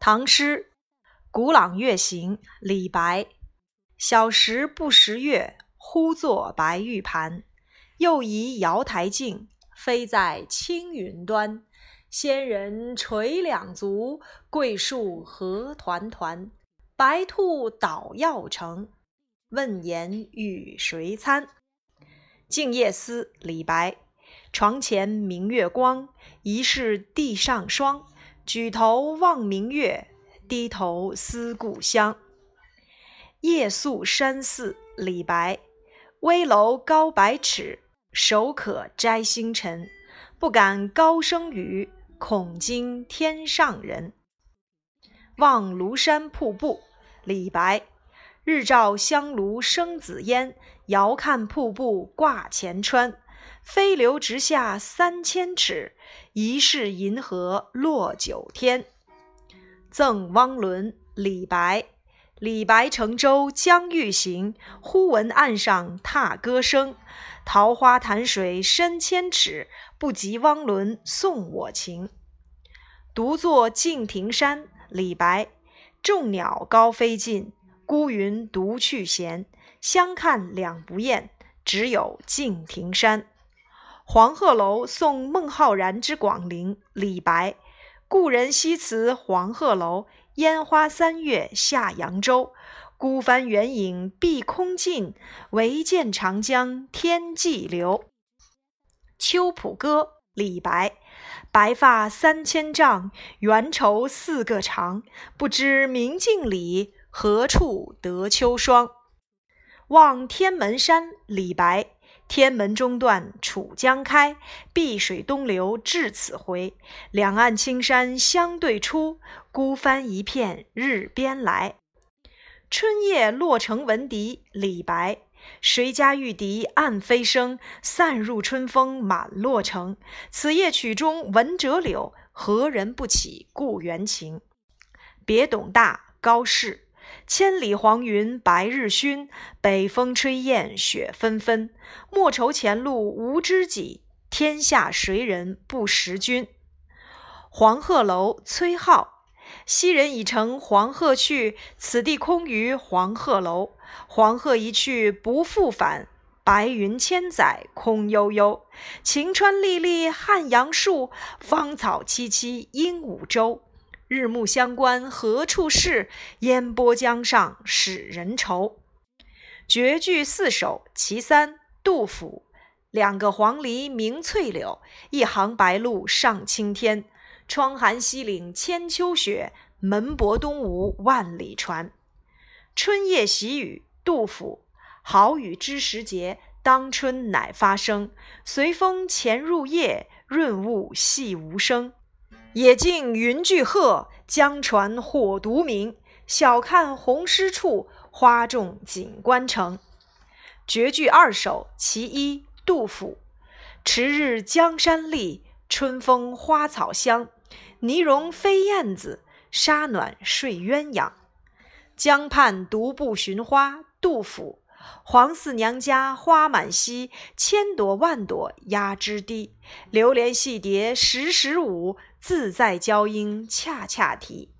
唐诗《古朗月行》李白：小时不识月，呼作白玉盘。又疑瑶台镜，飞在青云端。仙人垂两足，桂树何团团。白兔捣药成，问言与谁餐？《静夜思》李白：床前明月光，疑是地上霜。举头望明月，低头思故乡。《夜宿山寺》李白：危楼高百尺，手可摘星辰。不敢高声语，恐惊天上人。《望庐山瀑布》李白：日照香炉生紫烟，遥看瀑布挂前川。飞流直下三千尺，疑是银河落九天。《赠汪伦》李白：李白乘舟将欲行，忽闻岸上踏歌声。桃花潭水深千尺，不及汪伦送我情。独坐敬亭山，李白：众鸟高飞尽，孤云独去闲。相看两不厌，只有敬亭山。黄鹤楼送孟浩然之广陵，李白：故人西辞黄鹤楼，烟花三月下扬州。孤帆远影碧空尽，唯见长江天际流。《秋浦歌》李白：白发三千丈，缘愁似个长。不知明镜里，何处得秋霜？《望天门山》李白。天门中断楚江开，碧水东流至此回。两岸青山相对出，孤帆一片日边来。春夜洛城闻笛，李白：谁家玉笛暗飞声，散入春风满洛城。此夜曲中闻折柳，何人不起故园情？别董大，高适。千里黄云白日曛，北风吹雁雪纷纷。莫愁前路无知己，天下谁人不识君？黄鹤楼崔颢：昔人已乘黄鹤去，此地空余黄鹤楼。黄鹤一去不复返，白云千载空悠悠。晴川历历汉阳树，芳草萋萋鹦鹉洲。日暮乡关何处是？烟波江上使人愁。绝句四首·其三，杜甫。两个黄鹂鸣翠柳，一行白鹭上青天。窗含西岭千秋雪，门泊东吴万里船。春夜喜雨，杜甫。好雨知时节，当春乃发生。随风潜入夜，润物细无声。野径云俱黑，江船火独明。晓看红湿处，花重锦官城。绝句二首·其一，杜甫。迟日江山丽，春风花草香。泥融飞燕子，沙暖睡鸳鸯。江畔独步寻花，杜甫。黄四娘家花满蹊，千朵万朵压枝低。流连戏蝶时时舞，自在娇莺恰恰啼。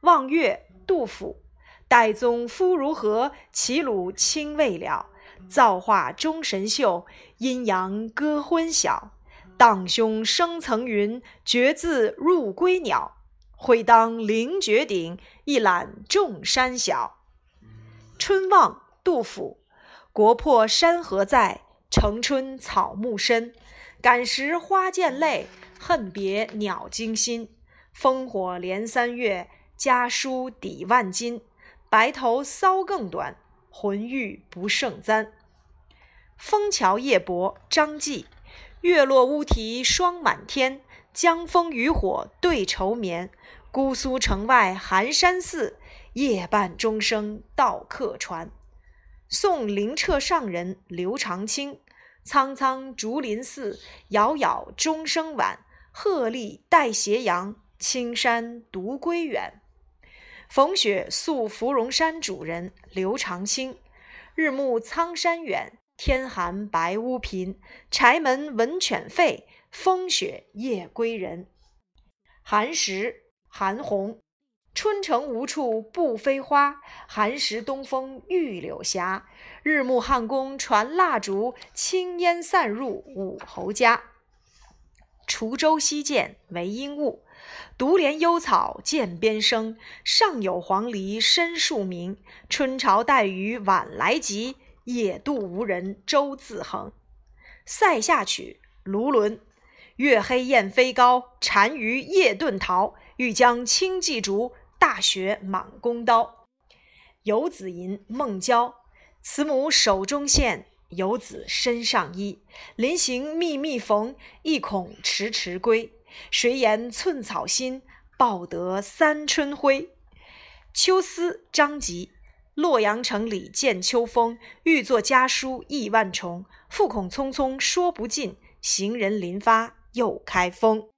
望岳，杜甫。岱宗夫如何？齐鲁青未了。造化钟神秀，阴阳割昏晓。荡胸生层云，决眦入归鸟。会当凌绝顶，一览众山小。春望。杜甫：国破山河在，城春草木深。感时花溅泪，恨别鸟惊心。烽火连三月，家书抵万金。白头搔更短，浑欲不胜簪。《枫桥夜泊》张继：月落乌啼霜满天，江枫渔火对愁眠。姑苏城外寒山寺，夜半钟声到客船。送灵澈上人刘长卿：苍苍竹林寺，杳杳钟声晚。鹤唳带斜阳，青山独归远。逢雪宿芙蓉山主人刘长卿：日暮苍山远，天寒白屋贫。柴门闻犬吠，风雪夜归人。寒食韩翃。春城无处不飞花，寒食东风御柳斜。日暮汉宫传蜡烛，轻烟散入五侯家。滁州西涧为阴雾，独怜幽草涧边生。上有黄鹂深树鸣，春潮带雨晚来急。野渡无人舟自横。塞下曲·卢纶。月黑雁飞高，单于夜遁逃。欲将轻骑逐，大雪满弓刀。游子吟·孟郊。慈母手中线，游子身上衣。临行密密缝，意恐迟迟归。谁言寸草心，报得三春晖。秋思张籍。洛阳城里见秋风，欲作家书意万重。复恐匆匆说不尽，行人临发又开封。